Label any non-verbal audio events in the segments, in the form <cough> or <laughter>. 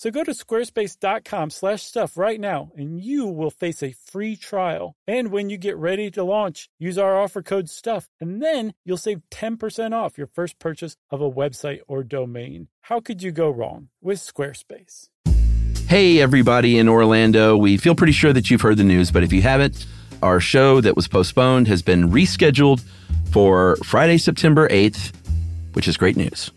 So go to squarespace.com slash stuff right now and you will face a free trial. And when you get ready to launch, use our offer code STUFF and then you'll save 10% off your first purchase of a website or domain. How could you go wrong with Squarespace? Hey, everybody in Orlando. We feel pretty sure that you've heard the news, but if you haven't, our show that was postponed has been rescheduled for Friday, September 8th, which is great news.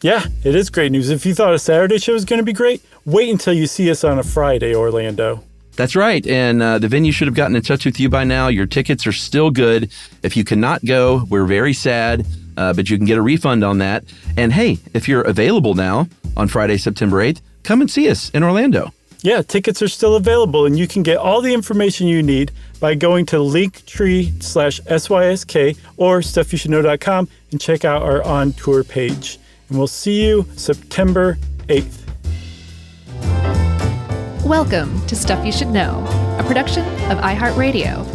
Yeah, it is great news. If you thought a Saturday show was going to be great, wait until you see us on a Friday, Orlando. That's right. And uh, the venue should have gotten in touch with you by now. Your tickets are still good. If you cannot go, we're very sad, uh, but you can get a refund on that. And hey, if you're available now on Friday, September 8th, come and see us in Orlando. Yeah, tickets are still available, and you can get all the information you need by going to linktree slash SYSK or stuffyoushouldknow.com and check out our on tour page and we'll see you September 8th. Welcome to Stuff You Should Know, a production of iHeartRadio.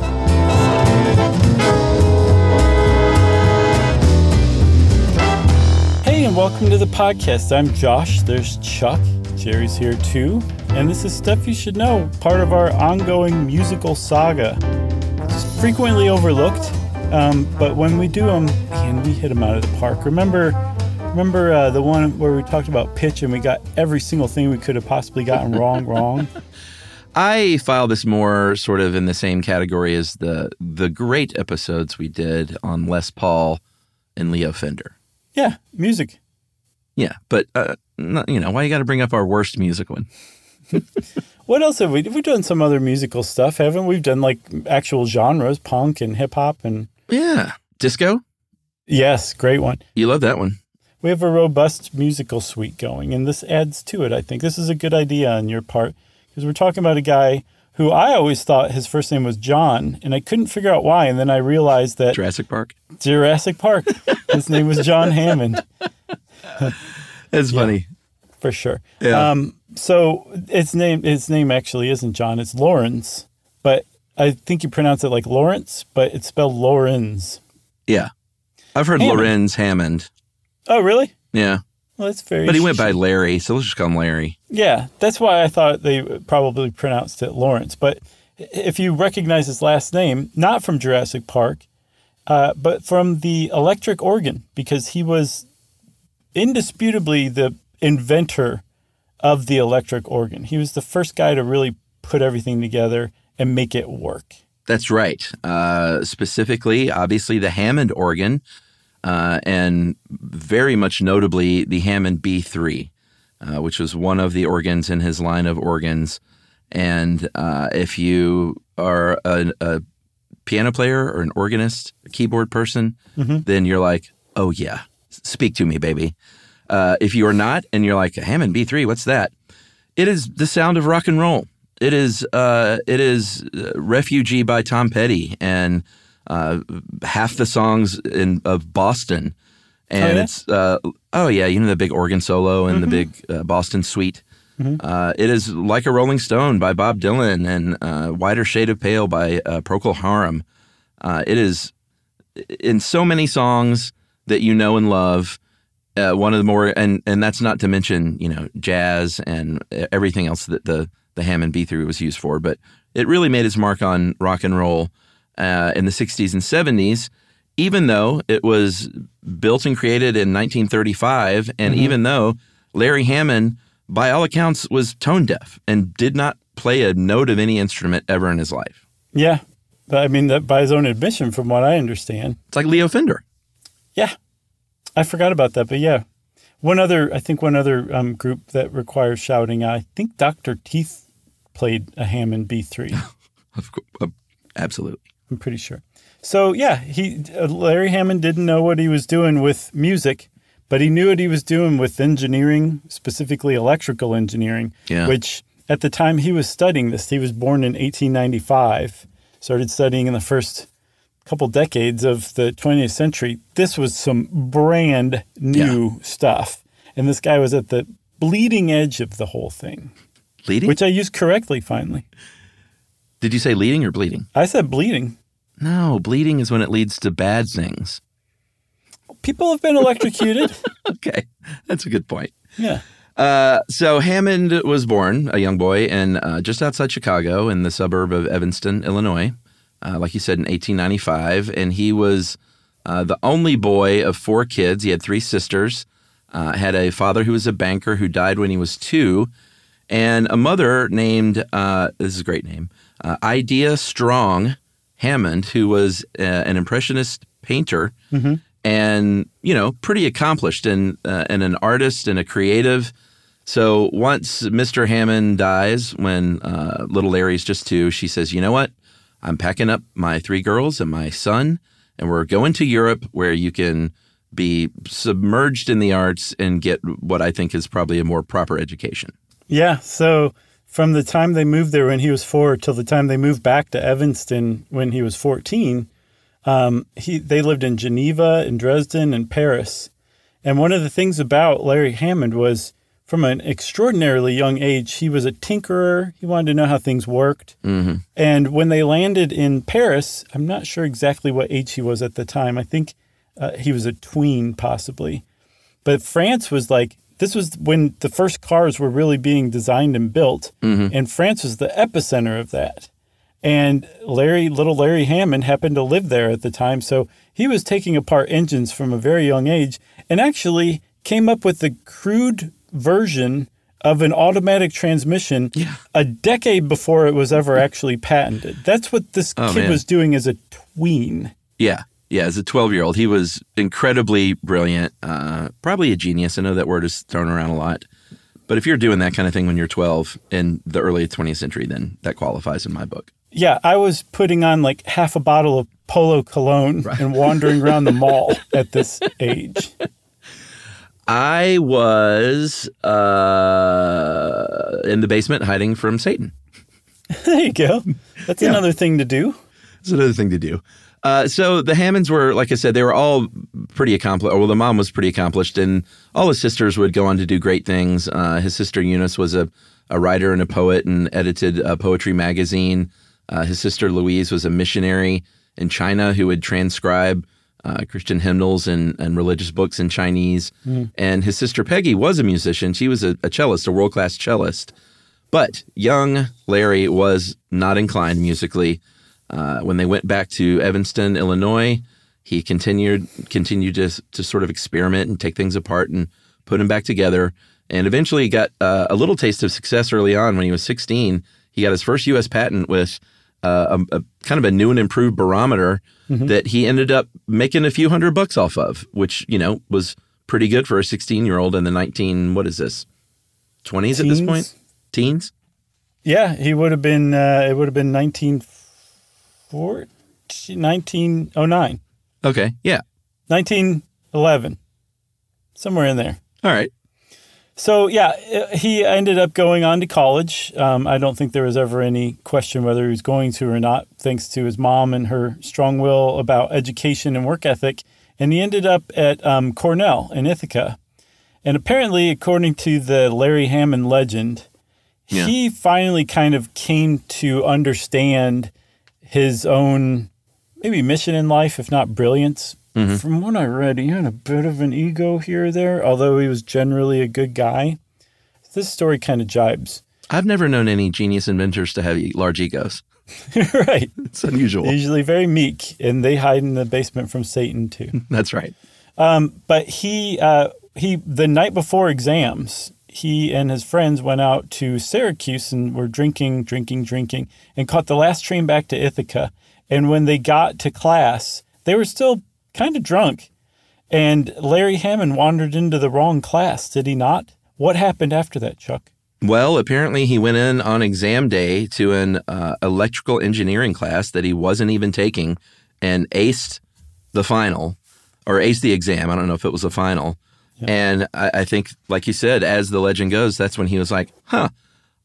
Hey, and welcome to the podcast. I'm Josh. There's Chuck. Jerry's here too. And this is Stuff You Should Know, part of our ongoing musical saga. It's frequently overlooked, um, but when we do them, man, we hit them out of the park. Remember Remember uh, the one where we talked about pitch and we got every single thing we could have possibly gotten wrong, wrong? <laughs> I file this more sort of in the same category as the the great episodes we did on Les Paul and Leo Fender. Yeah, music. Yeah, but uh, not, you know why you got to bring up our worst music one? <laughs> what else have we? We've done some other musical stuff, haven't we? We've done like actual genres, punk and hip hop, and yeah, disco. Yes, great one. You love that one we have a robust musical suite going, and this adds to it. I think this is a good idea on your part because we're talking about a guy who I always thought his first name was John, and I couldn't figure out why. And then I realized that Jurassic Park. Jurassic Park. <laughs> his name was John Hammond. <laughs> That's yeah, funny, for sure. Yeah. Um, so its name, his name actually isn't John; it's Lawrence. But I think you pronounce it like Lawrence, but it's spelled Laurens. Yeah, I've heard Hammond. Lorenz Hammond. Oh, really? Yeah. Well, that's very. But he went by Larry, so let's just call him Larry. Yeah, that's why I thought they probably pronounced it Lawrence. But if you recognize his last name, not from Jurassic Park, uh, but from the electric organ, because he was indisputably the inventor of the electric organ. He was the first guy to really put everything together and make it work. That's right. Uh, specifically, obviously, the Hammond organ uh, and very much notably the Hammond B3, uh, which was one of the organs in his line of organs. And uh, if you are a, a, piano player or an organist, a keyboard person, mm-hmm. then you're like, oh, yeah, speak to me, baby. Uh, if you are not, and you're like, Hammond B3, what's that? It is the sound of rock and roll. It is uh, it is uh, Refugee by Tom Petty and uh, half the songs in of Boston, and oh, yeah? it's uh, oh yeah, you know the big organ solo and mm-hmm. the big uh, Boston suite. Mm-hmm. Uh, it is like a Rolling Stone by Bob Dylan and uh, Whiter Shade of Pale by uh, Procol Harum. it is in so many songs that you know and love. one of the more and and that's not to mention you know jazz and everything else that the the Hammond B3 was used for, but it really made its mark on rock and roll uh, in the 60s and 70s, even though it was built and created in 1935, and mm-hmm. even though Larry Hammond, by all accounts, was tone deaf and did not play a note of any instrument ever in his life. Yeah. I mean, that by his own admission, from what I understand. It's like Leo Fender. Yeah. I forgot about that, but yeah. One other, I think, one other um, group that requires shouting. I think Dr. Teeth played a Hammond B3. <laughs> Of course, absolutely. I'm pretty sure. So yeah, he uh, Larry Hammond didn't know what he was doing with music, but he knew what he was doing with engineering, specifically electrical engineering. Yeah. Which at the time he was studying this, he was born in 1895. Started studying in the first couple decades of the 20th century. This was some brand new stuff, and this guy was at the bleeding edge of the whole thing, Leading? which I used correctly. Finally, Did you say leading or bleeding? I said bleeding. No, bleeding is when it leads to bad things. People have been electrocuted. <laughs> Okay, that's a good point. yeah. Uh, so Hammond was born, a young boy, in uh, just outside Chicago in the suburb of Evanston, Illinois. Uh, like you said, in 1895, and he was uh, the only boy of four kids. He had three sisters. Uh, had a father who was a banker who died when he was two, and a mother named uh, this is a great name, uh, Idea Strong Hammond, who was uh, an impressionist painter and you know pretty accomplished and uh, and an artist and a creative. So once Mr. Hammond dies, when uh, little Larry's just two, she says, "You know what? I'm packing up my three girls and my son, and we're going to Europe, where you can be submerged in the arts and get what I think is probably a more proper education." Yeah. So from the time they moved there when he was four till the time they moved back to Evanston when he was 14, um, he, they lived in Geneva, and Dresden, and Paris. And one of the things about Larry Hammond was from an extraordinarily young age, he was a tinkerer. He wanted to know how things worked. And when they landed in Paris, I'm not sure exactly what age he was at the time. I think uh, he was a tween, possibly. But France was like, this was when the first cars were really being designed and built. Mm-hmm. And France was the epicenter of that. And Larry, little Larry Hammond, happened to live there at the time. So he was taking apart engines from a very young age and actually came up with the crude version of an automatic transmission Yeah. a decade before it was ever actually patented. That's what this Oh, kid man. was doing as a tween. Yeah. Yeah, as a 12 year old, he was incredibly brilliant, uh, probably a genius. I know that word is thrown around a lot. But if you're doing that kind of thing when you're 12 in the early 20th century, then that qualifies in my book. Yeah, I was putting on like half a bottle of Polo cologne and wandering around the mall <laughs> at this age. I was uh, in the basement hiding from Satan. <laughs> There you go. That's Yeah. another thing to do. It's another thing to do. Uh, so the Hammonds were, like I said, they were all pretty accomplished. Well, the mom was pretty accomplished, and all his sisters would go on to do great things. Uh, his sister Eunice was a, a writer and a poet and edited a poetry magazine. Uh, his sister Louise was a missionary in China who would transcribe uh, Christian hymnals and, and religious books in Chinese. And his sister Peggy was a musician. She was a, a cellist, a world class cellist. But young Larry was not inclined musically. Uh, when they went back to Evanston, Illinois, he continued continued to to sort of experiment and take things apart and put them back together. And eventually got uh, a little taste of success early on when he was 16. He got his first U.S. patent with uh, a, a kind of a new and improved barometer that he ended up making a few hundred bucks off of, which you know was pretty good for a 16 year old in the 19 what is this 20s at this point teens Yeah, he would have been, uh, it would have been 1940, 1909, okay yeah 1911, somewhere in there. all right So yeah, he ended up going on to college. Um, I don't think there was ever any question whether he was going to or not, thanks to his mom and her strong will about education and work ethic. And he ended up at um, Cornell in Ithaca. And apparently, according to the Larry Hammond legend, Yeah. he finally kind of came to understand his own maybe mission in life, if not brilliance. From what I read, he had a bit of an ego here or there, although he was generally a good guy. This story kind of jibes. I've never known any genius inventors to have large egos. <laughs> <laughs> right. It's unusual. Usually very meek, and they hide in the basement from Satan too. <laughs> That's right. but he uh, he the night before exams he and his friends went out to syracuse and were drinking drinking drinking and caught the last train back to ithaca and when they got to class they were still kind of drunk And Larry Hammond wandered into the wrong class, did he not? What happened after that, Chuck? Well, apparently he went in on exam day to an uh, electrical engineering class that he wasn't even taking and aced the final or aced the exam. I don't know if it was a final. Yeah. And I, I think, like you said, as the legend goes, that's when he was like, huh,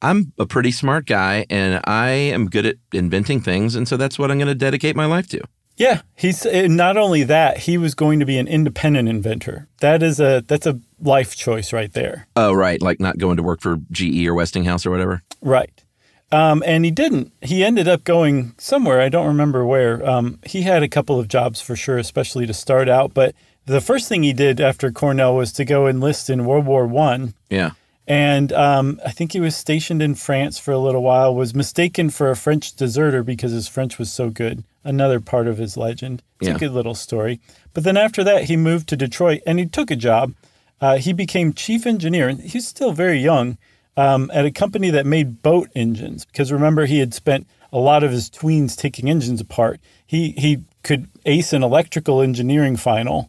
I'm a pretty smart guy and I am good at inventing things. And so that's what I'm going to dedicate my life to. Yeah, he's eh, not only that, he was going to be an independent inventor. That is a that's a life choice right there. Oh, right, like not going to work for GE or Westinghouse or whatever. Right. Um, and he didn't. He ended up going somewhere. I don't remember where. Um, he had a couple of jobs for sure, especially to start out. But the first thing he did after Cornell was to go enlist in World War One. Yeah. And um, I think he was stationed in France for a little while. Was mistaken for a French deserter because his French was so good. Another part of his legend. It's yeah. a good little story. But then after that, he moved to Detroit and he took a job. Uh, he became chief engineer, and he's still very young, um, at a company that made boat engines. Because remember, he had spent a lot of his tweens taking engines apart. He he could ace an electrical engineering final,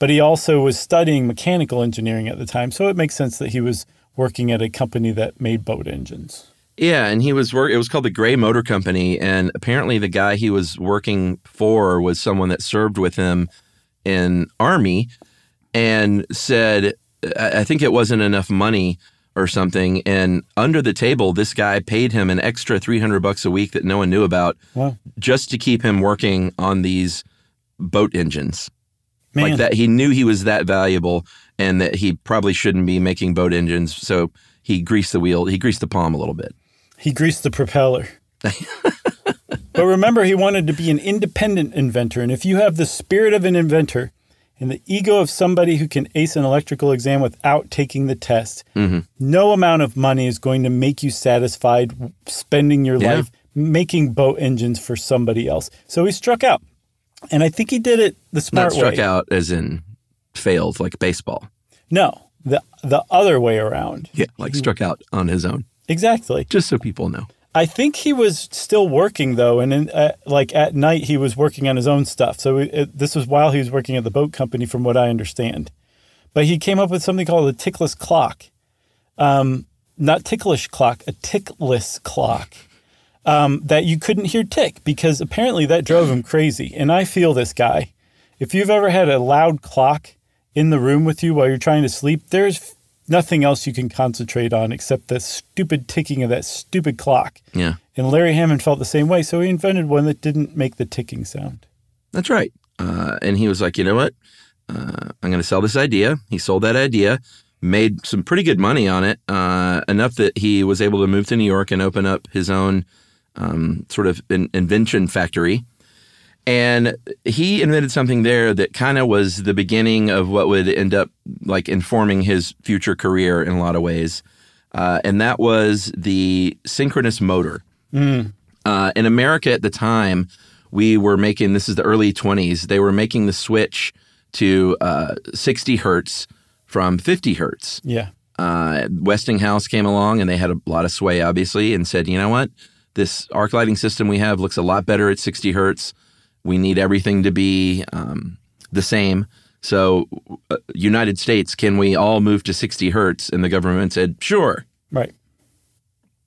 but he also was studying mechanical engineering at the time. So it makes sense that he was working at a company that made boat engines. Yeah, and he was work. It was called the Gray Motor Company, and apparently the guy he was working for was someone that served with him in Army, and said, I think it wasn't enough money or something. And under the table, this guy paid him an extra three hundred bucks a week that no one knew about, wow. just to keep him working on these boat engines. Man. Like that, he knew he was that valuable, and that he probably shouldn't be making boat engines. So he greased the wheel, he greased the palm a little bit. He greased the propeller. <laughs> but remember, he wanted to be an independent inventor. And if you have the spirit of an inventor and the ego of somebody who can ace an electrical exam without taking the test, mm-hmm. no amount of money is going to make you satisfied spending your yeah. life making boat engines for somebody else. So he struck out. And I think he did it the smart Not struck way. out as in failed like baseball. No, the the other way around. Yeah, like struck out on his own. Exactly. Just so people know. I think he was still working though, and in, uh, like at night he was working on his own stuff. So it, this was while he was working at the boat company, from what I understand. But he came up with something called a tickless clock, um, not ticklish clock, a tickless clock um, that you couldn't hear tick because apparently that drove him crazy. And I feel this guy. If you've ever had a loud clock in the room with you while you're trying to sleep, there's nothing else you can concentrate on except the stupid ticking of that stupid clock. Yeah. And Larry Hammond felt the same way, so he invented one that didn't make the ticking sound. That's right. Uh, and he was like, you know what? Uh, I'm going to sell this idea. He sold that idea, made some pretty good money on it, uh, enough that he was able to move to New York and open up his own um, sort of in- invention factory. And he invented something there that kind of was the beginning of what would end up like informing his future career in a lot of ways. Uh, and that was the synchronous motor. Mm. Uh, in America at the time, we were making this is the early 20s, they were making the switch to uh, 60 hertz from 50 hertz. Yeah. Uh, Westinghouse came along and they had a lot of sway, obviously, and said, you know what? This arc lighting system we have looks a lot better at 60 hertz. We need everything to be um, the same. So, uh, United States, can we all move to 60 hertz? And the government said, sure. Right.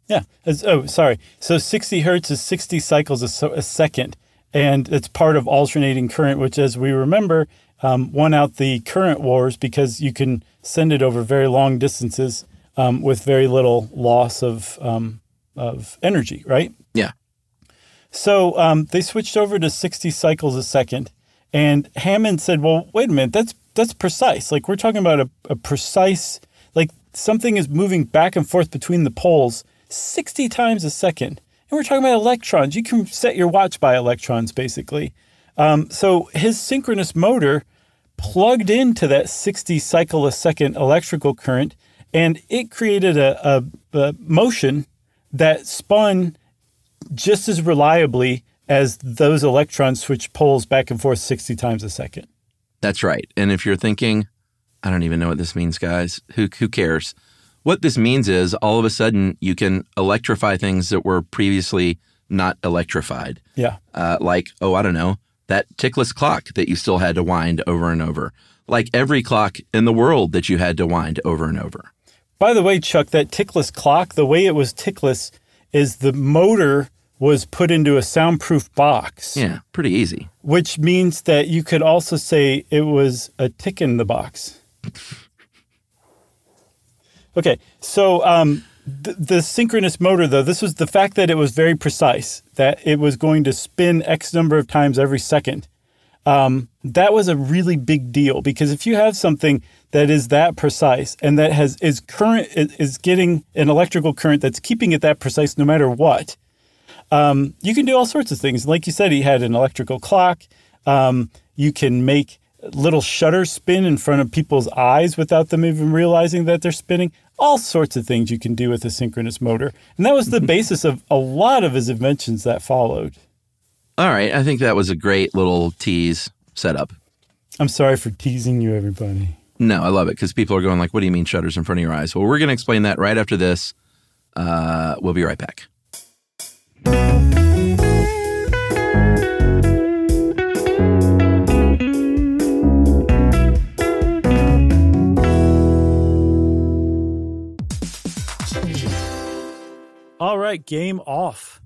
Yeah. As, oh, sorry. So 60 hertz is 60 cycles a, so, a, second, and it's part of alternating current, which, as we remember, um, won out the current wars because you can send it over very long distances um, with very little loss of um, of energy. Right. Yeah. So um, they switched over to 60 cycles a second. And Hammond said, well, wait a minute, that's that's precise. Like we're talking about a, a precise, like something is moving back and forth between the poles 60 times a second. And we're talking about electrons. You can set your watch by electrons, basically. Um, so his synchronous motor plugged into that 60 cycle a second electrical current, and it created a, a, a motion that spun just as reliably as those electrons switch poles back and forth 60 times a second. That's right. And if you're thinking, I don't even know what this means, guys, who, who cares? What this means is all of a sudden you can electrify things that were previously not electrified. Yeah. Uh, like, oh, I don't know, that tickless clock that you still had to wind over and over. like every clock in the world that you had to wind over and over. By the way, Chuck, that tickless clock, the way it was tickless is the motor was put into a soundproof box. Yeah, pretty easy. Which means that you could also say it was a tick in the box. <laughs> Okay, so um, the, the synchronous motor, though, this was the fact that it was very precise, that it was going to spin X number of times every second. Um, that was a really big deal because if you have something that is that precise and that has is current is getting an electrical current that's keeping it that precise no matter what, um, you can do all sorts of things. Like you said, he had an electrical clock. Um, you can make little shutters spin in front of people's eyes without them even realizing that they're spinning. All sorts of things you can do with a synchronous motor. And that was the <laughs> basis of a lot of his inventions that followed. All right. I think that was a great little tease setup. I'm sorry for teasing you, everybody. No, I love it because people are going like, "What do you mean shutters in front of your eyes?" Well, we're going to explain that right after this. Uh, we'll be right back. All right, game off.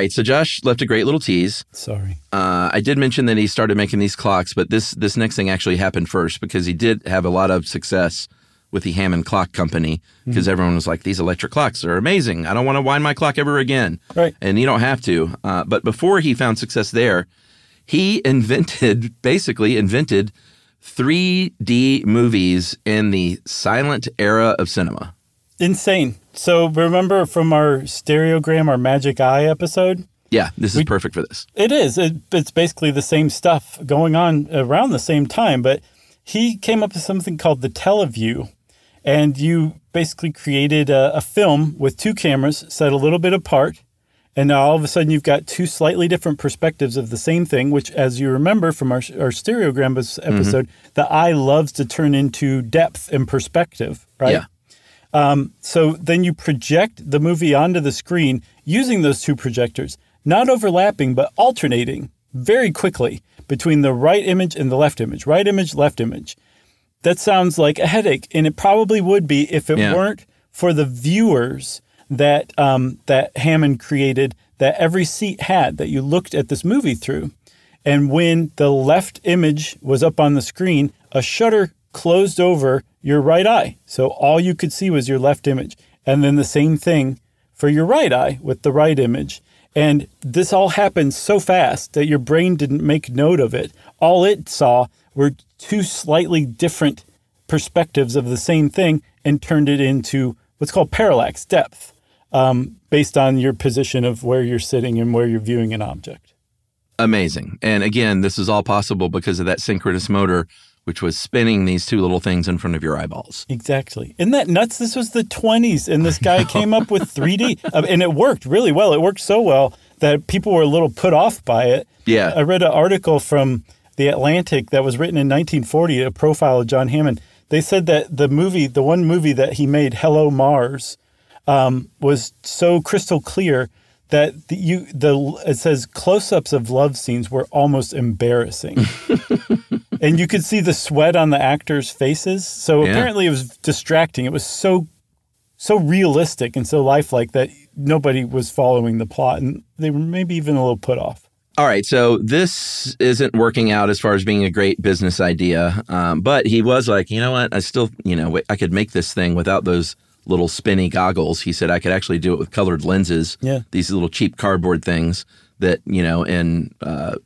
Right, so Josh left a great little tease. Sorry. Uh, I did mention that he started making these clocks, but this this next thing actually happened first because he did have a lot of success with the Hammond Clock Company because mm-hmm. everyone was like, "These electric clocks are amazing. I don't want to wind my clock ever again." Right. And you don't have to. Uh, but before he found success there, he invented <laughs> basically invented 3D movies in the silent era of cinema. Insane. So remember from our stereogram, our magic eye episode? Yeah, this is perfect for this. It is. It, it's basically the same stuff going on around the same time, but he came up with something called the Teleview. And you basically created a, a film with two cameras set a little bit apart. And now all of a sudden you've got two slightly different perspectives of the same thing, which, as you remember from our, our stereogram episode, mm-hmm. the eye loves to turn into depth and perspective, right? Yeah. So then you project the movie onto the screen using those two projectors, not overlapping, but alternating very quickly between the right image and the left image, right image, left image. That sounds like a headache, and it probably would be if it Yeah. weren't for the viewers that um, that Hammond created that every seat had that you looked at this movie through. And when the left image was up on the screen, a shutter closed over your right eye. So all you could see was your left image. And then the same thing for your right eye with the right image. And this all happened so fast that your brain didn't make note of it. All it saw were two slightly different perspectives of the same thing and turned it into what's called parallax depth, um, based on your position of where you're sitting and where you're viewing an object. Amazing. And again, this is all possible because of that synchronous motor, which was spinning these two little things in front of your eyeballs. Exactly. Isn't that nuts? This was the 20s, and this <laughs> guy came up with 3D, uh, and it worked really well. It worked so well that people were a little put off by it. Yeah. I read an article from The Atlantic that was written in 1940, a profile of John Hammond. They said that the movie, the one movie that he made, Hello Mars, um, was so crystal clear that the, you the it says close-ups of love scenes were almost embarrassing. <laughs> and you could see the sweat on the actors' faces. So Yeah. apparently it was distracting. It was so so realistic and so lifelike that nobody was following the plot and they were maybe even a little put off. All right, so this isn't working out as far as being a great business idea, um, but he was like, you know what? I still, you know, I could make this thing without those little spinny goggles. He said I could actually do it with colored lenses. Yeah. these little cheap cardboard things that you know in uh,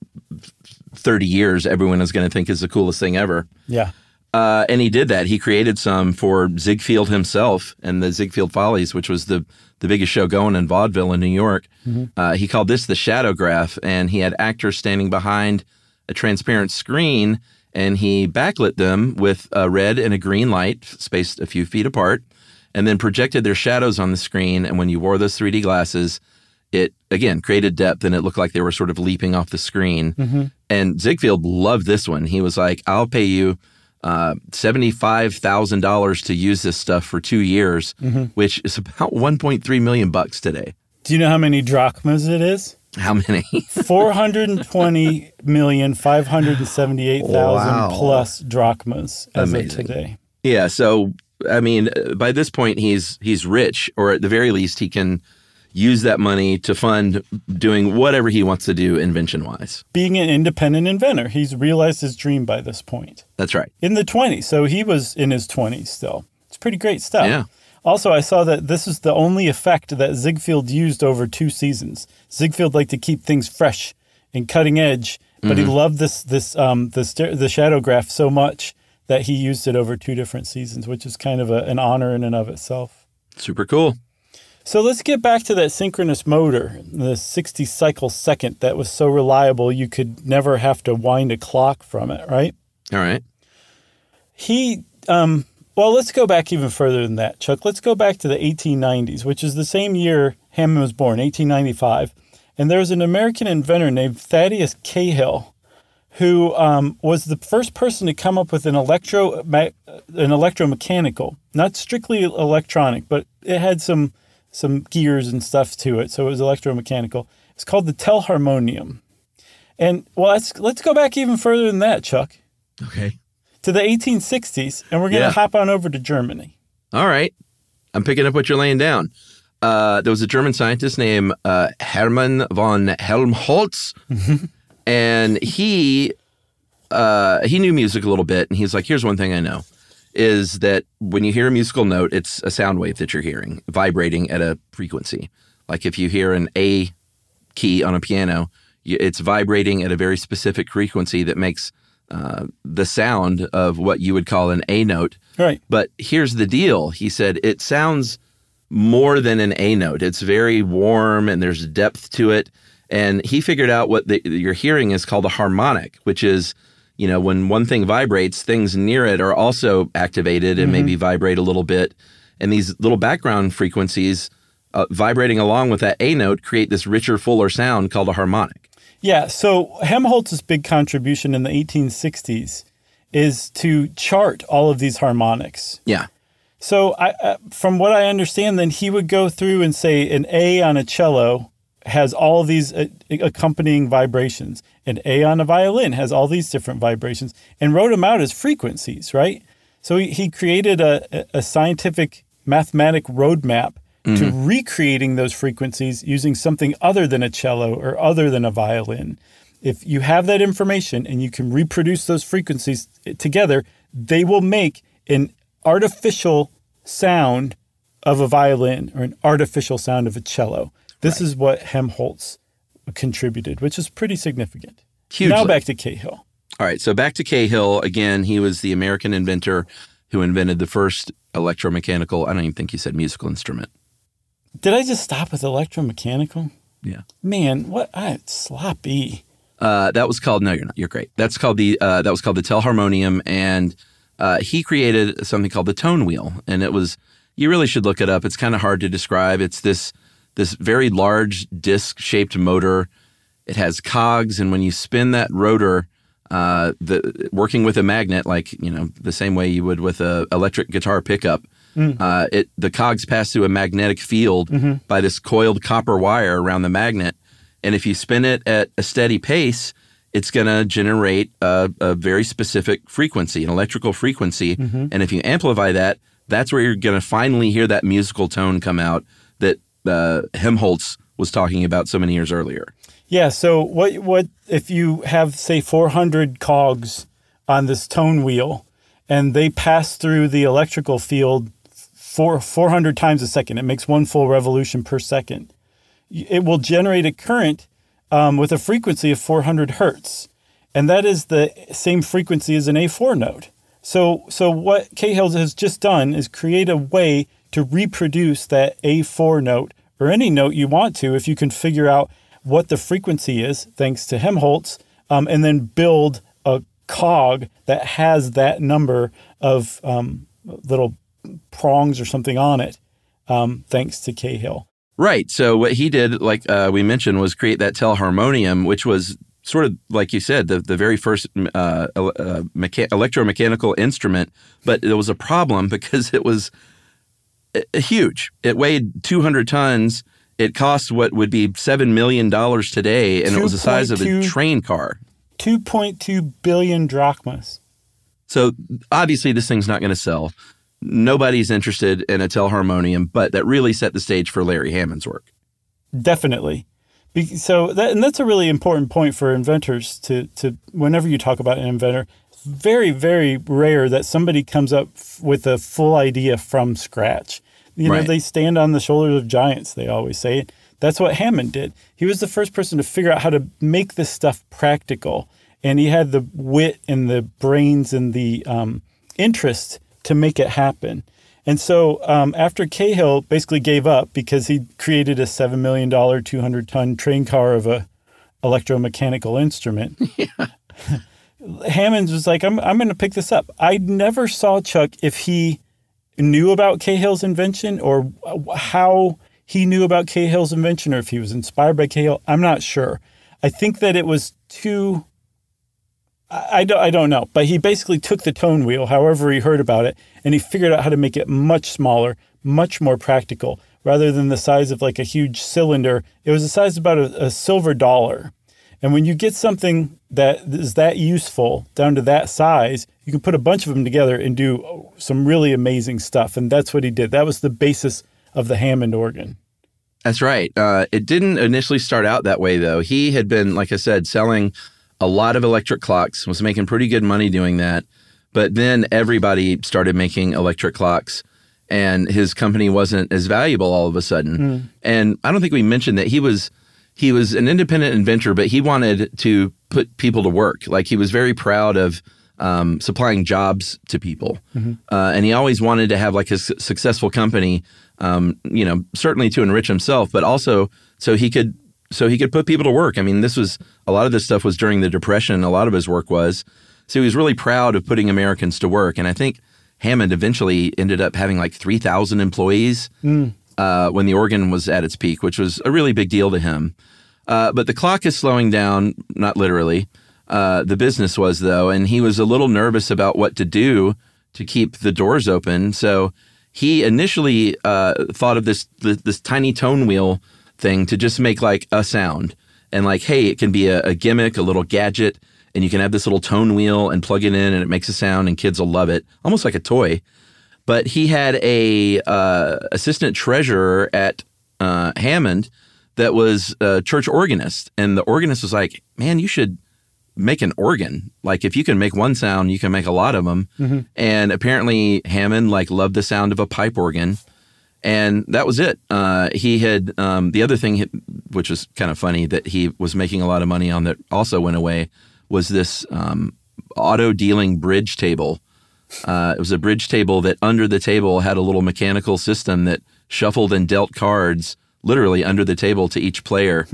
thirty years everyone is going to think is the coolest thing ever. Yeah. Uh, and he did that. He created some for Ziegfeld himself and the Ziegfeld Follies, which was the the biggest show going in vaudeville in New York. Uh, he called this the Shadowgraph, and he had actors standing behind a transparent screen, and he backlit them with a red and a green light, spaced a few feet apart, and then projected their shadows on the screen. And when you wore those 3D glasses, it again created depth and it looked like they were sort of leaping off the screen. And Ziegfeld loved this one. He was like, I'll pay you uh, $75,000 to use this stuff for two years, which is about 1.3 million bucks today. Do you know how many drachmas it is? How many? <laughs> 420 million 578,000 Wow. plus drachmas as Amazing. of today. yeah. So, I mean, uh, by this point, he's he's rich, or at the very least, he can use that money to fund doing whatever he wants to do invention wise. Being an independent inventor, he's realized his dream by this point. That's right. In the 20s, so he was in his 20s still. It's pretty great stuff. Yeah. Also, I saw that this is the only effect that Ziegfeld used over two seasons. Ziegfeld liked to keep things fresh and cutting edge, but he loved this this um the the shadow graph so much that he used it over two different seasons, which is kind of a, an honor in and of itself. Super cool. So let's get back to that synchronous motor, the 60 cycle second that was so reliable you could never have to wind a clock from it, right? All right. He, um, well, let's go back even further than that, Chuck. Let's go back to the 1890s, which is the same year Hammond was born, 1895. And there was an American inventor named Thaddeus Cahill who um, was the first person to come up with an electro an electromechanical, not strictly electronic, but it had some some gears and stuff to it, so it was electromechanical. It's called the telharmonium. And well, let's let's go back even further than that, Chuck Okay. to the 1860s, and we're going to Yeah. hop on over to Germany. All right. I'm picking up what you're laying down. Uh, there was a German scientist named uh, Hermann von Helmholtz, <laughs> and he uh, he knew music a little bit. And he's like, "Here's one thing I know: is that when you hear a musical note, it's a sound wave that you're hearing vibrating at a frequency. Like if you hear an A key on a piano, it's vibrating at a very specific frequency that makes uh, the sound of what you would call an A note." Right. But here's the deal. He said it sounds more than an A note. It's very warm and there's depth to it. And he figured out what the, you're hearing is called a harmonic, which is, you know, when one thing vibrates, things near it are also activated and maybe vibrate a little bit. And these little background frequencies uh, vibrating along with that A note create this richer, fuller sound called a harmonic. Yeah, so Helmholtz's big contribution in the 1860s is to chart all of these harmonics. Yeah. So, I, uh, from what I understand, then he would go through and say an A on a cello has all of these uh, accompanying vibrations, an A on a violin has all these different vibrations, and wrote them out as frequencies, right? So he, he created a, a scientific mathematic roadmap to mm-hmm. recreating those frequencies using something other than a cello or other than a violin. If you have that information and you can reproduce those frequencies eh, together, they will make an artificial sound of a violin or an artificial sound of a cello. This is what Helmholtz contributed, which is pretty significant. Hugely. Now back to Cahill. All right. So back to Cahill again. He was the American inventor who invented the first electromechanical. I don't even think he said musical instrument. Did I just stop with electromechanical? Yeah. Man, what I sloppy. Uh, that was called. No, you're not. You're great. That's called the. Uh, that was called the telharmonium, and uh, he created something called the tone wheel, and it was. You really should look it up. It's kind of hard to describe. It's this this very large disc shaped motor. It has cogs, and when you spin that rotor, uh, the working with a magnet, like you know the same way you would with a electric guitar pickup, uh, it the cogs pass through a magnetic field by this coiled copper wire around the magnet, and if you spin it at a steady pace, it's going to generate a, a very specific frequency, an electrical frequency, and if you amplify that, that's where you're going to finally hear that musical tone come out uh, Helmholtz was talking about so many years earlier. Yeah. So what what if you have say 400 cogs on this tone wheel, and they pass through the electrical field four 400 times a second? It makes one full revolution per second. It will generate a current um, with a frequency of 400 hertz, and that is the same frequency as an A4 note. So so what Cahill has just done is create a way to reproduce that A4 note or any note you want to if you can figure out what the frequency is, thanks to Helmholtz, um, and then build a cog that has that number of um, little prongs or something on it, um, thanks to Cahill. Right. So what he did, like uh, we mentioned, was create that telharmonium, which was sort of like you said, the the very first uh, uh, mecha- electromechanical instrument. But there was a problem <laughs> because it was Uh, huge. It weighed 200 tons. It cost what would be seven million dollars today, and it was the size of a train car. 2.2 billion drachmas. So obviously, this thing's not going to sell. Nobody's interested in a telharmonium, but that really set the stage for Larry Hammond's work. Definitely. So that and that's a really important point for inventors to to whenever you talk about an inventor, very very rare that somebody comes up f- with a full idea from scratch. You know, they stand on the shoulders of giants, they always say. That's what Hammond did. He was the first person to figure out how to make this stuff practical, and he had the wit and the brains and the um, interest to make it happen. And so um, after Cahill basically gave up because he created a $7 million, 200 ton train car of a electromechanical instrument, <laughs> Hammond was like, I'm, I'm going to pick this up. I never saw Chuck if he knew about Cahill's invention or how he knew about Cahill's invention or if he was inspired by Cahill. I'm not sure. I think that it was too I, don't, I don't know, but he basically took the tone wheel, however he heard about it, and he figured out how to make it much smaller, much more practical. Rather than the size of like a huge cylinder, it was the size of about a, a silver dollar. And when you get something that is that useful down to that size, you can put a bunch of them together and do some really amazing stuff. And that's what he did. That was the basis of the Hammond organ. That's right. Uh, it didn't initially start out that way, though. He had been, like I said, selling a lot of electric clocks, was making pretty good money doing that. But then everybody started making electric clocks, and his company wasn't as valuable all of a sudden. And I don't think we mentioned that he was he was an independent inventor, but he wanted to put people to work. Like he was very proud of um, supplying jobs to people. Uh, and he always wanted to have like a su- successful company, um, you know, certainly to enrich himself, but also so he could so he could put people to work. I mean, this was a lot of this stuff was during the Depression. A lot of his work was. So he was really proud of putting Americans to work. And I think Hammond eventually ended up having like 3,000 employees uh, when the organ was at its peak, which was a really big deal to him. Uh, but the clock is slowing down, not literally. Uh, the business was, though, and he was a little nervous about what to do to keep the doors open. So he initially uh, thought of this, this this tiny tone wheel thing to just make like a sound, and like, hey, it can be a, a gimmick, a little gadget, and you can have this little tone wheel and plug it in, and it makes a sound, and kids will love it, almost like a toy but he had a uh, assistant treasurer at uh, Hammond that was a church organist, and the organist was like, "Man, you should make an organ. Like, if you can make one sound, you can make a lot of them." And apparently, Hammond like loved the sound of a pipe organ, and that was it. Uh, he had um, the other thing, which was kind of funny, that he was making a lot of money on that also went away, was this um, auto dealing bridge table. Uh, it was a bridge table that under the table had a little mechanical system that shuffled and dealt cards literally under the table to each player.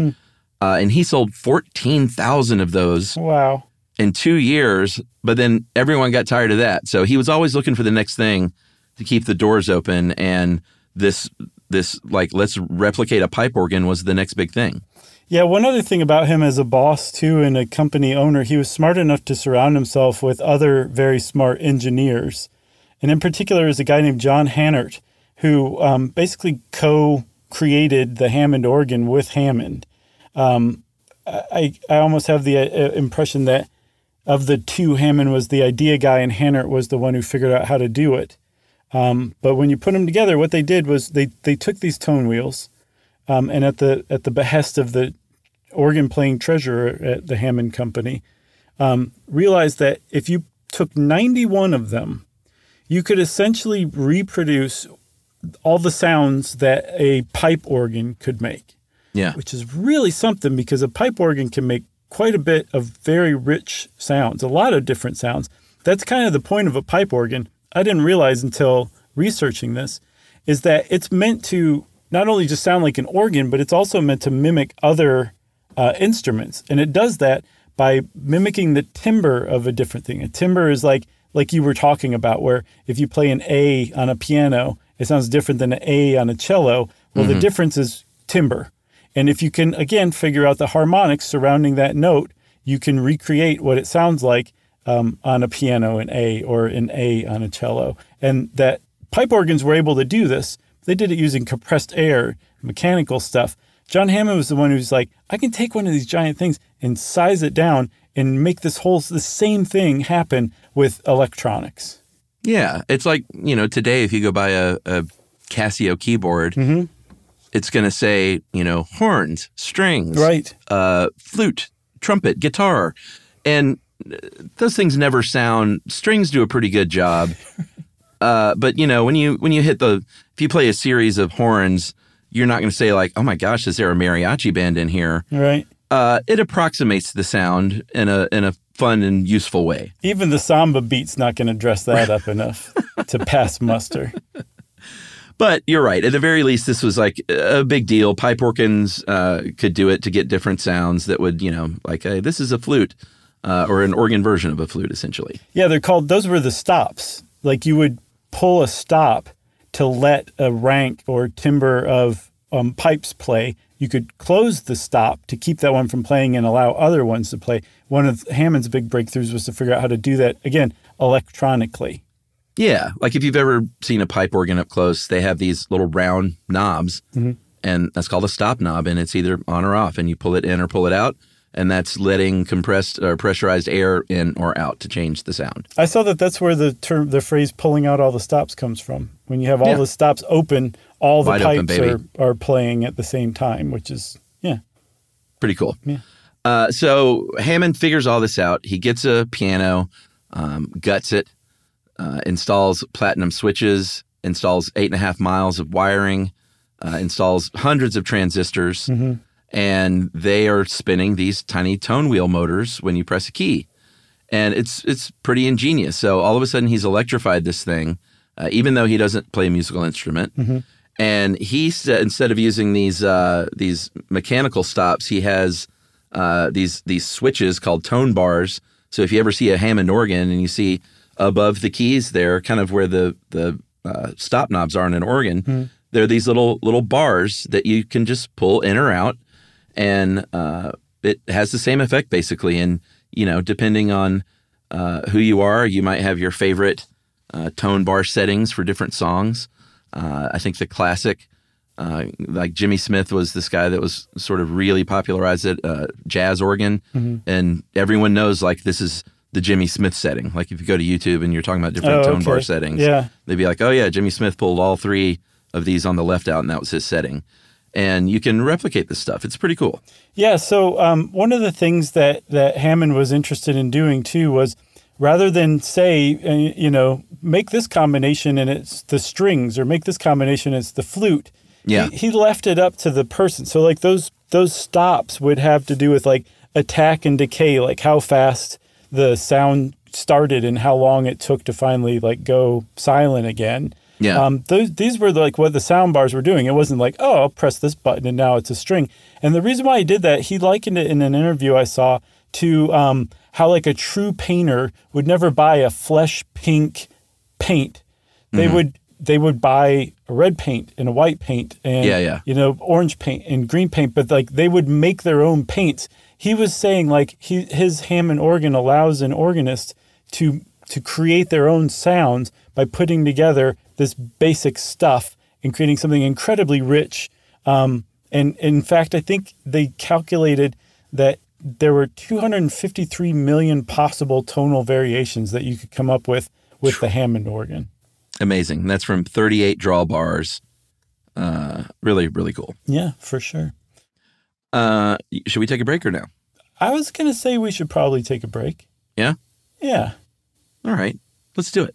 Uh, and he sold 14,000 of those Wow. in two years, but then everyone got tired of that. So he was always looking for the next thing to keep the doors open. And this, this like, let's replicate a pipe organ was the next big thing. Yeah, one other thing about him as a boss, too, and a company owner, he was smart enough to surround himself with other very smart engineers. And in particular, is a guy named John Hanert, who um, basically co created the Hammond organ with Hammond. Um, I, I almost have the uh, impression that of the two, Hammond was the idea guy and Hanert was the one who figured out how to do it. Um, but when you put them together, what they did was they, they took these tone wheels um, and at the at the behest of the organ playing treasurer at the Hammond Company, um, realized that if you took 91 of them, you could essentially reproduce all the sounds that a pipe organ could make, Yeah. which is really something because a pipe organ can make quite a bit of very rich sounds, a lot of different sounds. That's kind of the point of a pipe organ. I didn't realize until researching this is that it's meant to not only just sound like an organ, but it's also meant to mimic other uh, instruments, and it does that by mimicking the timbre of a different thing. A timbre is like like you were talking about, where if you play an A on a piano, it sounds different than an A on a cello. Well, the difference is timbre, and if you can again figure out the harmonics surrounding that note, you can recreate what it sounds like um, on a piano in A or an A on a cello, and that pipe organs were able to do this. They did it using compressed air, mechanical stuff. John Hammond was the one who's like, I can take one of these giant things and size it down and make this whole the same thing happen with electronics. Yeah, it's like you know today if you go buy a, a Casio keyboard, it's going to say you know horns, strings, Right. uh, flute, trumpet, guitar, and uh, those things never sound. Strings do a pretty good job, <laughs> uh, but you know when you when you hit the if you play a series of horns, you're not going to say like, oh my gosh, is there a mariachi band in here? Right. Uh, it approximates the sound in a in a fun and useful way. Even the samba beat's not going to dress that up <laughs> enough to pass muster. But you're right. At the very least, this was like a big deal. Pipe organs uh, could do it to get different sounds that would, you know, like hey, this is a flute uh, or an organ version of a flute, essentially. Yeah, they're called, those were the stops. Like you would pull a stop to let a rank or timbre of um, pipes play. You could close the stop to keep that one from playing and allow other ones to play. One of Hammond's big breakthroughs was to figure out how to do that, again, electronically. Yeah, like if you've ever seen a pipe organ up close, they have these little round knobs, and that's called a stop knob, and it's either on or off, and you pull it in or pull it out, and that's letting compressed or pressurized air in or out to change the sound. I saw that that's where the term, the phrase "pulling out all the stops" comes from. When you have all Yeah. the stops open, all the Wide pipes baby. are, are playing at the same time, which is yeah. Pretty cool. Yeah. Uh, so Hammond figures all this out. He gets a piano, um, guts it, uh, installs platinum switches, installs eight and a half miles of wiring, uh, installs hundreds of transistors, and they are spinning these tiny tone wheel motors when you press a key. and it's it's pretty ingenious. So all of a sudden he's electrified this thing, uh, even though he doesn't play a musical instrument. And he said instead of using these uh, these mechanical stops, he has uh, these these switches called tone bars. So if you ever see a Hammond organ and you see above the keys there, kind of where the the uh, stop knobs are in an organ, there are these little little bars that you can just pull in or out, and uh, it has the same effect basically. And you know, depending on uh, who you are, you might have your favorite uh, tone bar settings for different songs. Uh, I think the classic, uh, like Jimmy Smith was this guy that was sort of really popularized it, uh, jazz organ, and everyone knows like this is the Jimmy Smith setting. Like if you go to YouTube and you're talking about different Oh, tone bar settings, Yeah. they'd be like, "Oh yeah, Jimmy Smith pulled all three of these on the left out, and that was his setting." And you can replicate this stuff. It's pretty cool. Yeah. So um, one of the things that that Hammond was interested in doing too was rather than say, uh, you know, make this combination and it's the strings, or make this combination and it's the flute. Yeah. He, he left it up to the person. So like those those stops would have to do with like attack and decay, like how fast the sound started and how long it took to finally like go silent again. Yeah. Um, those these were like what the sound bars were doing. It wasn't like, oh, I'll press this button and now it's a string. And the reason why he did that, he likened it in an interview I saw to um, how like a true painter would never buy a flesh pink paint. They would they would buy a red paint and a white paint and Yeah, yeah. you know orange paint and green paint, but like they would make their own paints. He was saying like he, his Hammond organ allows an organist to to create their own sounds by putting together this basic stuff and creating something incredibly rich. Um, and in fact, I think they calculated that there were 253 million possible tonal variations that you could come up with with the Hammond organ. Amazing. That's from 38 draw bars. Uh, really, really cool. Yeah, for sure. Uh, should we take a break or no? I was going to say we should probably take a break. Yeah. Yeah. All right. Let's do it.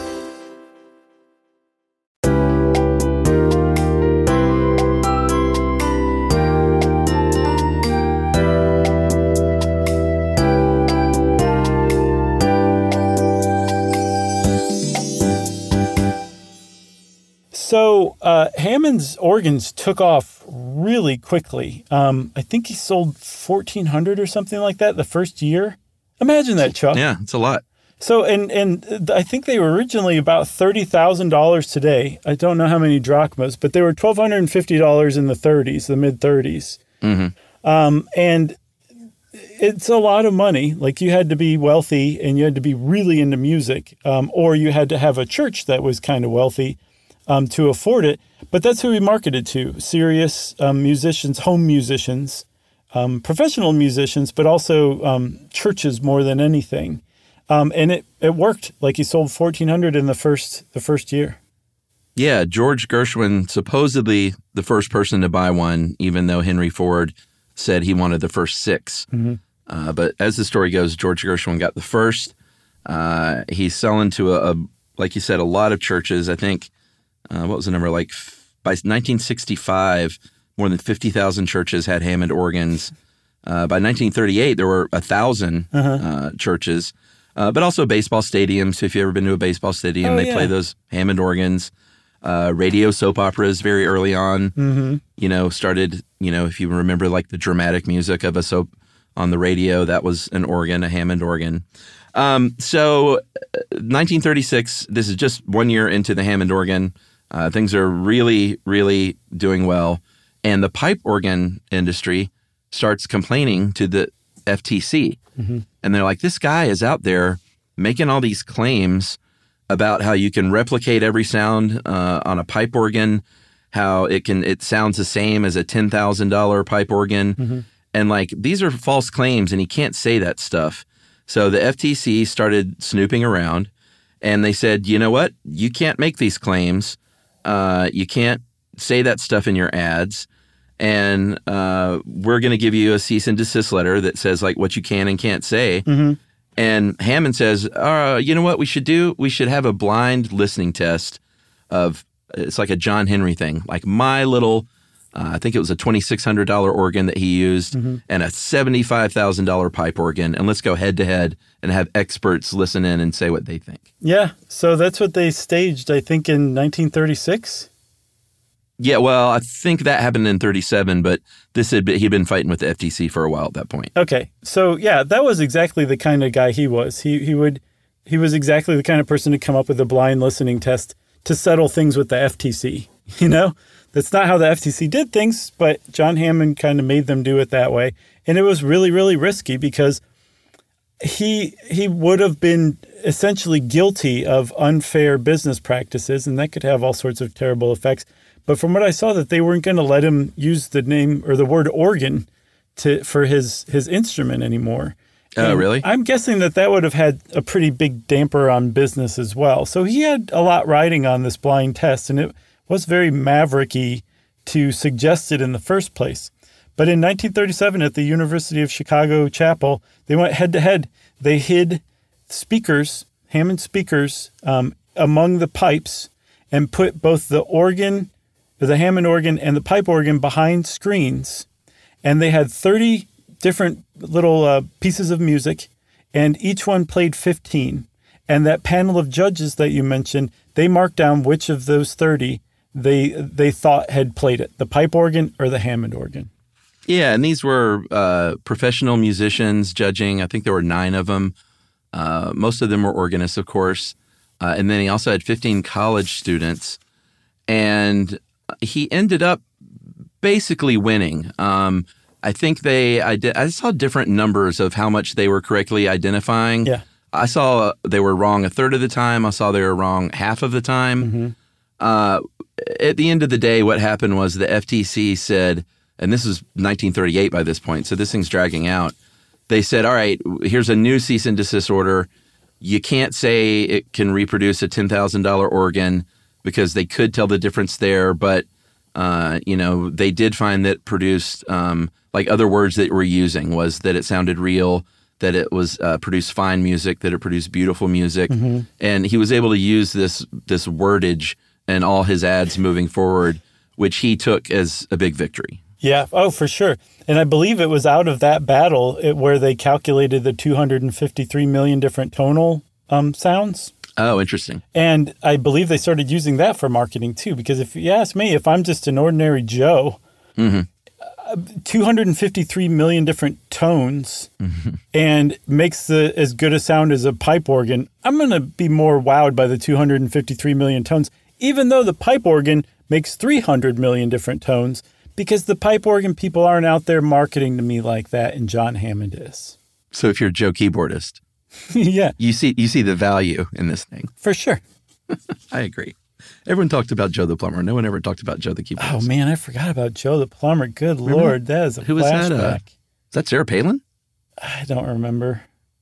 So uh, Hammond's organs took off really quickly. Um, I think he sold 1,400 or something like that the first year. Imagine that, Chuck. Yeah, it's a lot. So, and and I think they were originally about thirty thousand dollars today. I don't know how many drachmas, but they were twelve hundred and fifty dollars in the thirties, the mid 30s um, and it's a lot of money. Like you had to be wealthy, and you had to be really into music, um, or you had to have a church that was kind of wealthy um, to afford it. But that's who we marketed to: serious um, musicians, home musicians, um, professional musicians, but also um, churches more than anything. Um, and it, it worked. Like he sold fourteen hundred in the first the first year. Yeah, George Gershwin supposedly the first person to buy one, even though Henry Ford said he wanted the first 6 Uh, but as the story goes, George Gershwin got the first. Uh, he's selling to a, a, like you said, a lot of churches. I think uh, what was the number? Like by 1965, more than 50,000 churches had Hammond organs. Uh, by 1938, there were a 1000 uh, churches, uh, but also baseball stadiums. If you've ever been to a baseball stadium, Oh, they yeah. play those Hammond organs. Uh, radio soap operas very early on, Mm-hmm. you know, started, you know, if you remember like the dramatic music of a soap on the radio, that was an organ, a Hammond organ. Um, so, uh, 1936, this is just one year into the Hammond organ. Uh, things are really, really doing well. And the pipe organ industry starts complaining to the FTC. And they're like, this guy is out there making all these claims about how you can replicate every sound uh, on a pipe organ, how it can it sounds the same as a ten thousand dollar pipe organ, and like these are false claims, and he can't say that stuff. So the FTC started snooping around, and they said, you know what, you can't make these claims, uh, you can't say that stuff in your ads. And uh, we're going to give you a cease and desist letter that says like what you can and can't say. And Hammond says, uh, you know what we should do? We should have a blind listening test of it's like a John Henry thing, like my little. Uh, I think it was a twenty six hundred dollar organ that he used, and a seventy five thousand dollar pipe organ, and let's go head to head and have experts listen in and say what they think. Yeah, so that's what they staged, I think, in 1936. Yeah, well, I think that happened in thirty seven, but this had been, he'd been fighting with the FTC for a while at that point. Okay, so yeah, that was exactly the kind of guy he was. He he would he was exactly the kind of person to come up with a blind listening test to settle things with the FTC. <laughs> You know, that's not how the FTC did things, but John Hammond kind of made them do it that way, and it was really really risky because he he would have been essentially guilty of unfair business practices, and that could have all sorts of terrible effects. But from what I saw, that they weren't going to let him use the name or the word organ to for his his instrument anymore. Oh, And really? I'm guessing that that would have had a pretty big damper on business as well. So he had a lot riding on this blind test, and it was very mavericky to suggest it in the first place. But in 1937, at the University of Chicago Chapel, they went head to head. They hid speakers, Hammond speakers, um, among the pipes and put both the organ, the Hammond organ, and the pipe organ behind screens. And they had 30 different little uh, pieces of music, and each one played 15. And that panel of judges that you mentioned, they marked down which of those 30 they they thought had played it, the pipe organ or the Hammond organ. Yeah, and these were uh, professional musicians judging. I think there were nine of them. Uh, most of them were organists, of course. Uh, and then he also had 15 college students. And he ended up basically winning. Um, I think they, I, I saw different numbers of how much they were correctly identifying. Yeah. I saw they were wrong a third of the time. I saw they were wrong half of the time. Uh, at the end of the day, what happened was the FTC said, and this is 1938 by this point, so this thing's dragging out. they said, "All right, here's a new cease and desist order. You can't say it can reproduce a ten thousand dollar organ because they could tell the difference there, but uh, you know they did find that produced um, like other words that we're using was that it sounded real." That it was uh, produced fine music, that it produced beautiful music, and he was able to use this this wordage in all his ads moving forward, which he took as a big victory. Yeah. Oh, for sure. And I believe it was out of that battle it, where they calculated the 253 million different tonal um, sounds. Oh, interesting. And I believe they started using that for marketing too. Because if you ask me, if I'm just an ordinary Joe, uh, 253 million different tones and makes the, as good a sound as a pipe organ, I'm going to be more wowed by the 253 million tones, even though the pipe organ makes 300 million different tones, because the pipe organ people aren't out there marketing to me like that, and John Hammond is. So if you're a Joe keyboardist, <laughs> yeah, you see you see the value in this thing. for sure. <laughs> I agree. Everyone talked about Joe the plumber. No one ever talked about Joe the keyboardist. Oh man, I forgot about Joe the plumber. Good lord, that is a Who was that, uh, flashback. Is that Sarah Palin? I don't remember.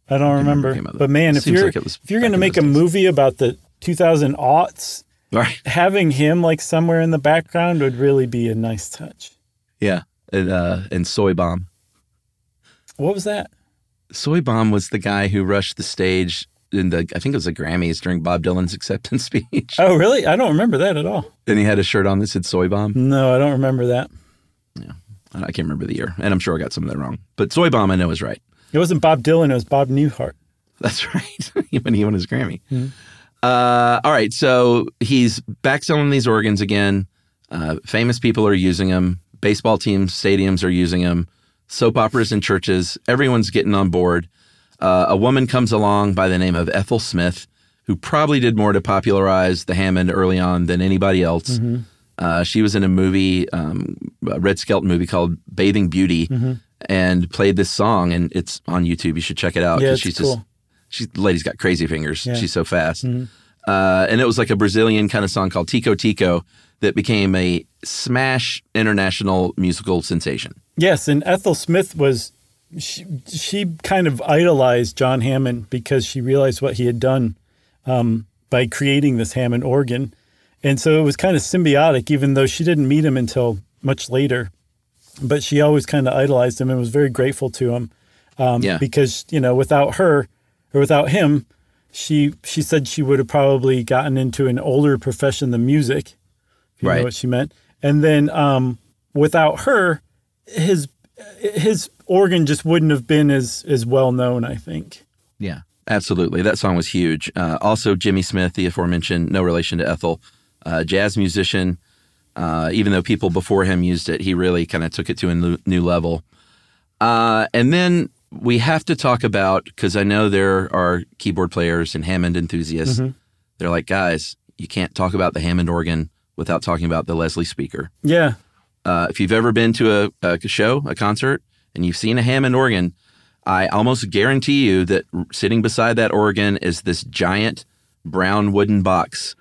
I don't remember. came out of But man, if you're like it was if you're going to make a days. movie about the 2000 aughts, Right. <laughs> having him like somewhere in the background would really be a nice touch. Yeah. And uh and Soy Bomb. What was that? Soy Bomb was the guy who rushed the stage in the I think it was the Grammys during Bob Dylan's acceptance <laughs> speech. Oh, really? I don't remember that at all. And he had a shirt on that said Soy Bomb. No, I don't remember that. Yeah. I can't remember the year. And I'm sure I got some of that wrong. But Soy Bomb I know is right. It wasn't Bob Dylan. It was Bob Newhart. That's <laughs> right. when he won his Grammy. Uh, all right. So he's back selling these organs again. Uh, famous people are using them. Baseball teams, stadiums are using them. Soap operas and churches. Everyone's getting on board. Uh, a woman comes along by the name of Ethel Smith, who probably did more to popularize the Hammond early on than anybody else. Uh, she was in a movie, um, a Red Skelton movie called Bathing Beauty, and played this song, and it's on YouTube. You should check it out Yeah, she's cool. just she's the lady's got crazy fingers. Yeah. Mm-hmm. She's so fast. Uh, and it was like a Brazilian kind of song called Tico Tico that became a smash international musical sensation. Yes, and Ethel Smith was she, she kind of idolized John Hammond because she realized what he had done um, by creating this Hammond organ. And so it was kind of symbiotic, even though she didn't meet him until much later. But she always kind of idolized him and was very grateful to him um, Yeah. because, you know, without her or without him, she she said she would have probably gotten into an older profession than music. If you Right. know what she meant. And then um, without her, his his organ just wouldn't have been as as well known. I think. Yeah, absolutely. That song was huge. Uh, also, Jimmy Smith, the aforementioned, no relation to Ethel, uh, jazz musician. Uh, even though people before him used it, he really kind of took it to a new, new level. Uh, and then we have to talk about because I know there are keyboard players and Hammond enthusiasts. They're like, guys, you can't talk about the Hammond organ without talking about the Leslie speaker. Yeah, Uh, if you've ever been to a, a show, a concert, and you've seen a Hammond organ, I almost guarantee you that r- sitting beside that organ is this giant brown wooden box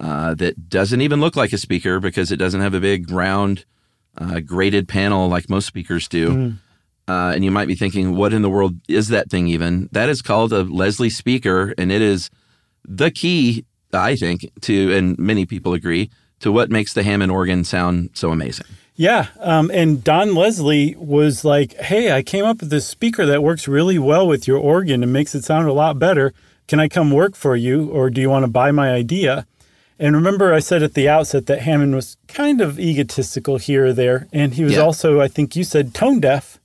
uh, that doesn't even look like a speaker because it doesn't have a big round uh, graded panel like most speakers do. Uh, and you might be thinking, what in the world is that thing even? That is called a Leslie speaker, and it is the key, I think, to, and many people agree, to what makes the Hammond organ sound so amazing. yeah. Um, and Don Leslie was like, "Hey, I came up with this speaker that works really well with your organ and makes it sound a lot better. Can I come work for you, or do you want to buy my idea?" And remember, I said at the outset that Hammond was kind of egotistical here or there, and he was Yeah. also, I think you said, tone deaf.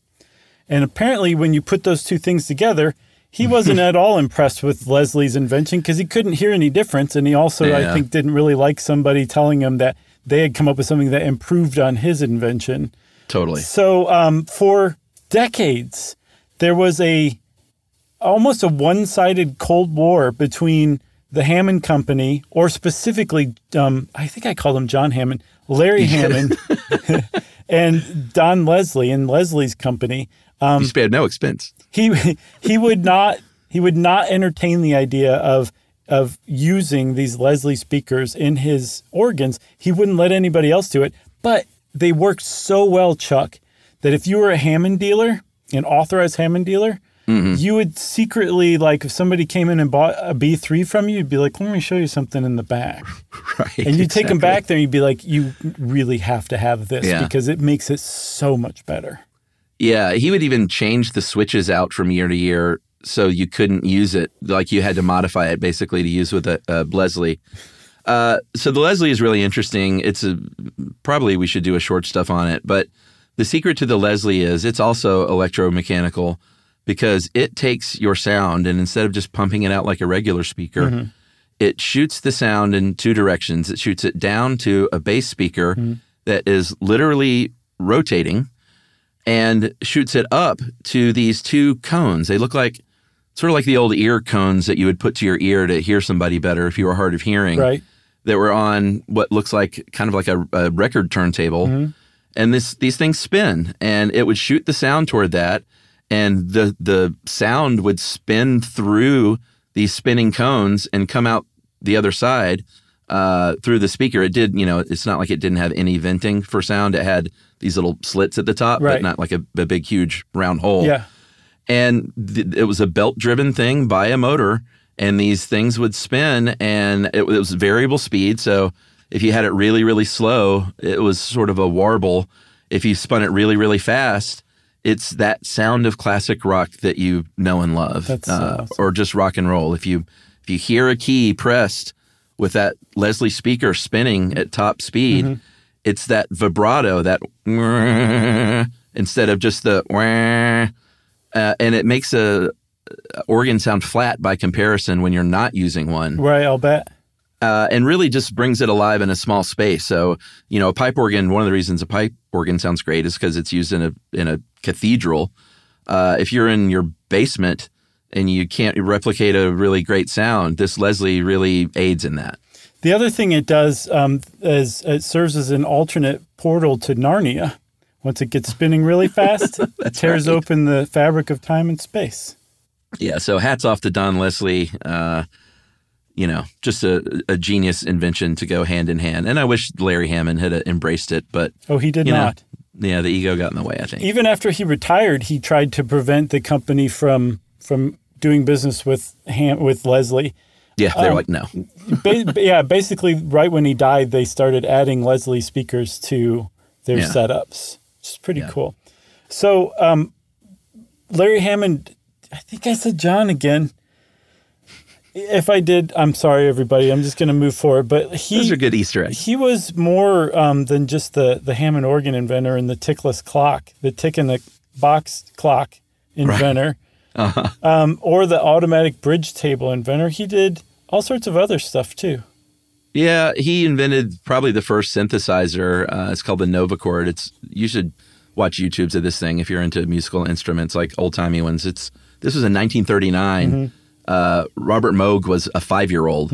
And apparently, when you put those two things together, he <laughs> wasn't at all impressed with Leslie's invention because he couldn't hear any difference. And he also, I think, didn't really like somebody telling him that they had come up with something that improved on his invention. Totally. So, um, for decades, there was a almost a one-sided Cold War between the Hammond Company, or specifically, um, I think I called him John Hammond, Larry <laughs> Hammond, <laughs> and Don Leslie and Leslie's company. Um, you spared no expense. he he would not he would not entertain the idea of of using these Leslie speakers in his organs. He wouldn't let anybody else do it. But they worked so well, Chuck, that if you were a Hammond dealer, an authorized Hammond dealer, you would secretly like if somebody came in and bought a B3 from you, you'd be like, "Let me show you something in the back," <laughs> Right. and you take them back there, and you'd be like, "You really have to have this Yeah. because it makes it so much better." Yeah, he would even change the switches out from year to year so you couldn't use it. Like you had to modify it basically to use with a, a Leslie. Uh, so the Leslie is really interesting. It's a probably we should do a short stuff on it, but the secret to the Leslie is it's also electromechanical because it takes your sound and instead of just pumping it out like a regular speaker, mm-hmm. it shoots the sound in two directions. It shoots it down to a bass speaker mm-hmm. that is literally rotating and shoots it up to these two cones. They look like sort of like the old ear cones that you would put to your ear to hear somebody better if you were hard of hearing. Right. That were on what looks like kind of like a, a record turntable, mm-hmm. and this these things spin, and it would shoot the sound toward that, and the the sound would spin through these spinning cones and come out the other side uh, through the speaker. It did, you know, it's not like it didn't have any venting for sound. It had these little slits at the top, Right. but not like a, a big, huge round hole. Yeah. And th- it was a belt driven thing by a motor, and these things would spin, and it, it was variable speed. So if you had it really, really slow, it was sort of a warble. If you spun it really, really fast, it's that sound of classic rock that you know and love, That's uh, awesome. or just rock and roll. If you if you hear a key pressed with that Leslie speaker spinning at top speed, Mm-hmm. it's that vibrato, that <laughs> instead of just the uh, and it makes a a organ sound flat by comparison when you're not using one Right. I'll bet. Uh, and really just brings it alive in a small space. So, you know, a pipe organ. One of the reasons a pipe organ sounds great is because it's used in a in a cathedral. Uh, if you're in your basement and you can't replicate a really great sound, this Leslie really aids in that. The other thing it does um, is it serves as an alternate portal to Narnia. Once it gets spinning really <laughs> fast, it tears right. open the fabric of time and space. Yeah. So hats off to Don Leslie. Uh, you know, just a, a genius invention to go hand in hand. And I wish Larry Hammond had uh, embraced it, but Oh, he did you know, not. yeah, the ego got in the way. I think. Even after he retired, he tried to prevent the company from from doing business with Ham, with Leslie. Yeah, they're like no. <laughs> Ba- yeah, basically, right when he died, they started adding Leslie speakers to their Yeah. setups. It's pretty Yeah. cool. So, um, Larry Hammond, I think I said John again. If I did, I'm sorry, everybody. I'm just going to move forward. But he Those are good Easter eggs. he was more um, than just the the Hammond organ inventor and the tickless clock, the tick in the box clock inventor, Uh-huh. um, or the automatic bridge table inventor. He did all sorts of other stuff too. Yeah, he invented probably the first synthesizer. Uh, it's called the Novachord. It's you should watch YouTubes of this thing if you're into musical instruments, like old timey ones. It's this was in 1939. Uh, Robert Moog was a five year old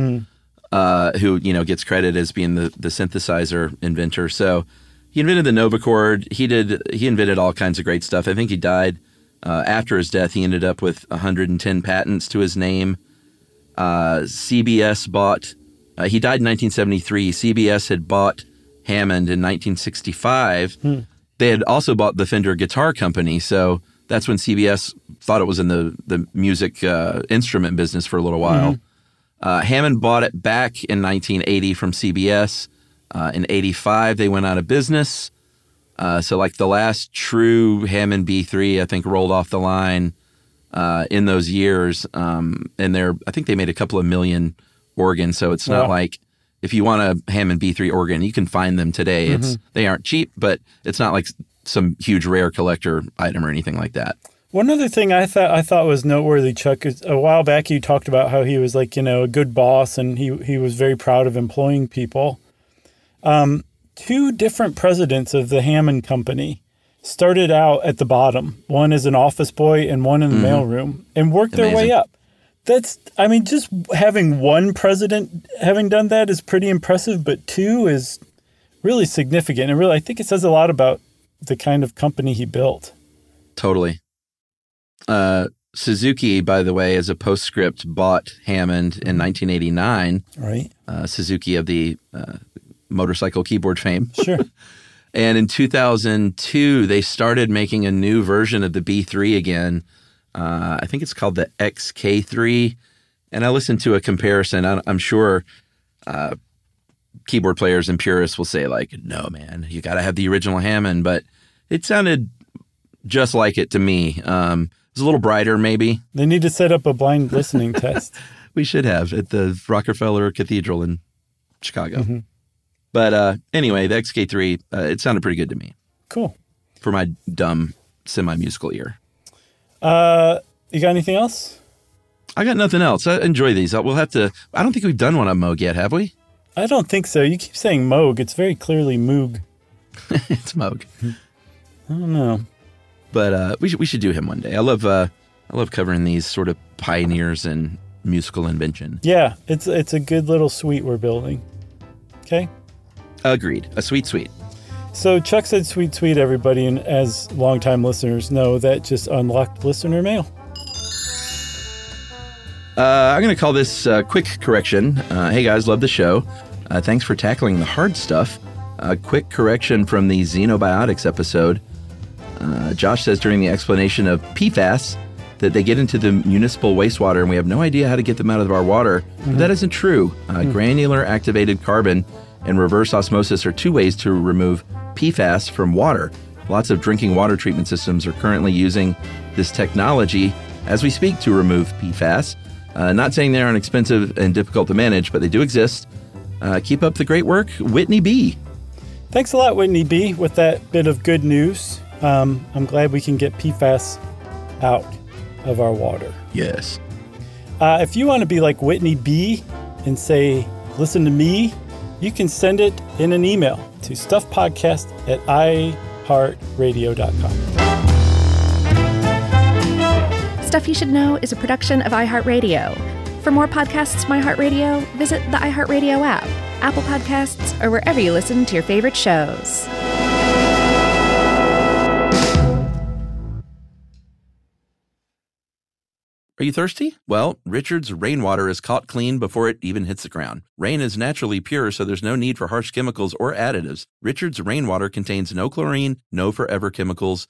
uh, who you know gets credit as being the the synthesizer inventor. So he invented the Novachord. He did he invented all kinds of great stuff. I think he died uh, after his death. He ended up with 110 patents to his name. Uh, CBS bought. Uh, he died in 1973. CBS had bought Hammond in 1965. They had also bought the Fender Guitar Company, so that's when CBS thought it was in the the music uh, instrument business for a little while. Uh, Hammond bought it back in 1980 from CBS. Uh, in 85, they went out of business. Uh, so, like the last true Hammond B3, I think rolled off the line uh, in those years. Um, and they're, I think they made a couple of million organs. So it's not Wow. like if you want a Hammond B3 organ, you can find them today. It's they aren't cheap, but it's not like some huge rare collector item or anything like that. One other thing I thought I thought was noteworthy, Chuck, is a while back you talked about how he was like you know a good boss and he he was very proud of employing people. Um, two different presidents of the Hammond Company started out at the bottom. One as an office boy and one in the mailroom, and worked their way up. That's I mean, just having one president having done that is pretty impressive, but two is really significant. And really, I think it says a lot about the kind of company he built. Totally. Uh, Suzuki, by the way, as a postscript, bought Hammond in 1989. Right. Uh, Suzuki of the uh, motorcycle keyboard fame. <laughs> Sure. And in 2002, they started making a new version of the B3 again Uh, I think it's called the XK3. And I listened to a comparison. I, I'm sure uh, keyboard players and purists will say, like, no, man, you got to have the original Hammond. But it sounded just like it to me. Um, was a little brighter, maybe. They need to set up a blind listening <laughs> test. We should have at the Rockefeller Cathedral in Chicago. But uh, anyway, the XK3, uh, it sounded pretty good to me Cool. for my dumb semi musical ear. Uh, you got anything else? I got nothing else. I enjoy these. Uh, We'll have to. I don't think we've done one on Moog yet, have we? I don't think so. You keep saying Moog. It's very clearly Moog. <laughs> it's Moog, I don't know. But uh, we should we should do him one day. I love uh, I love covering these sort of pioneers in musical invention. Yeah, it's it's a good little suite we're building. Okay. Agreed. A sweet, sweet. So Chuck said sweet sweet everybody and as longtime listeners know that just unlocked listener mail. Uh, I'm going to call this uh, quick correction. Uh, hey guys, love the show. Uh, thanks for tackling the hard stuff. A quick correction from the Xenobiotics episode. Uh, Josh says during the explanation of PFAS that they get into the municipal wastewater and we have no idea how to get them out of our water. But that isn't true. Uh, Granular activated carbon and reverse osmosis are two ways to remove PFAS from water. Lots of drinking water treatment systems are currently using this technology as we speak to remove PFAS. Uh, not saying they aren't expensive and difficult to manage, but they do exist. Uh, keep up the great work, Whitney B. Thanks a lot, Whitney B, with that bit of good news. Um, I'm glad we can get PFAS out of our water. Yes. Uh, if you want to be like Whitney B and say, listen to me, you can send it in an email to stuffpodcast at iheartradio.com. Stuff You Should Know is a production of iHeartRadio. For more podcasts from iHeartRadio, visit the iHeartRadio app, Apple Podcasts, or wherever you listen to your favorite shows. Are you thirsty? Well, Richard's rainwater is caught clean before it even hits the ground. Rain is naturally pure, so there's no need for harsh chemicals or additives. Richard's rainwater contains no chlorine, no forever chemicals,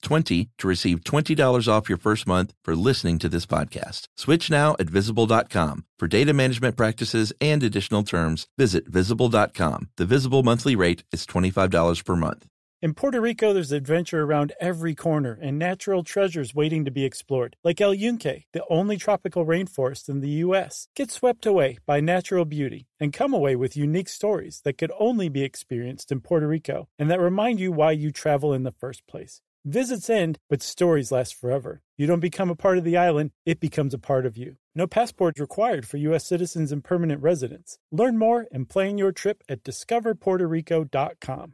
STUFF20 to receive $20 off your first month for listening to this podcast. Switch now at visible.com. For data management practices and additional terms, visit visible.com. The visible monthly rate is $25 per month. In Puerto Rico, there's adventure around every corner and natural treasures waiting to be explored, like El Yunque, the only tropical rainforest in the U.S. Get swept away by natural beauty and come away with unique stories that could only be experienced in Puerto Rico and that remind you why you travel in the first place. Visits end, but stories last forever. You don't become a part of the island, it becomes a part of you. No passports required for U.S. citizens and permanent residents. Learn more and plan your trip at discoverpuertorico.com.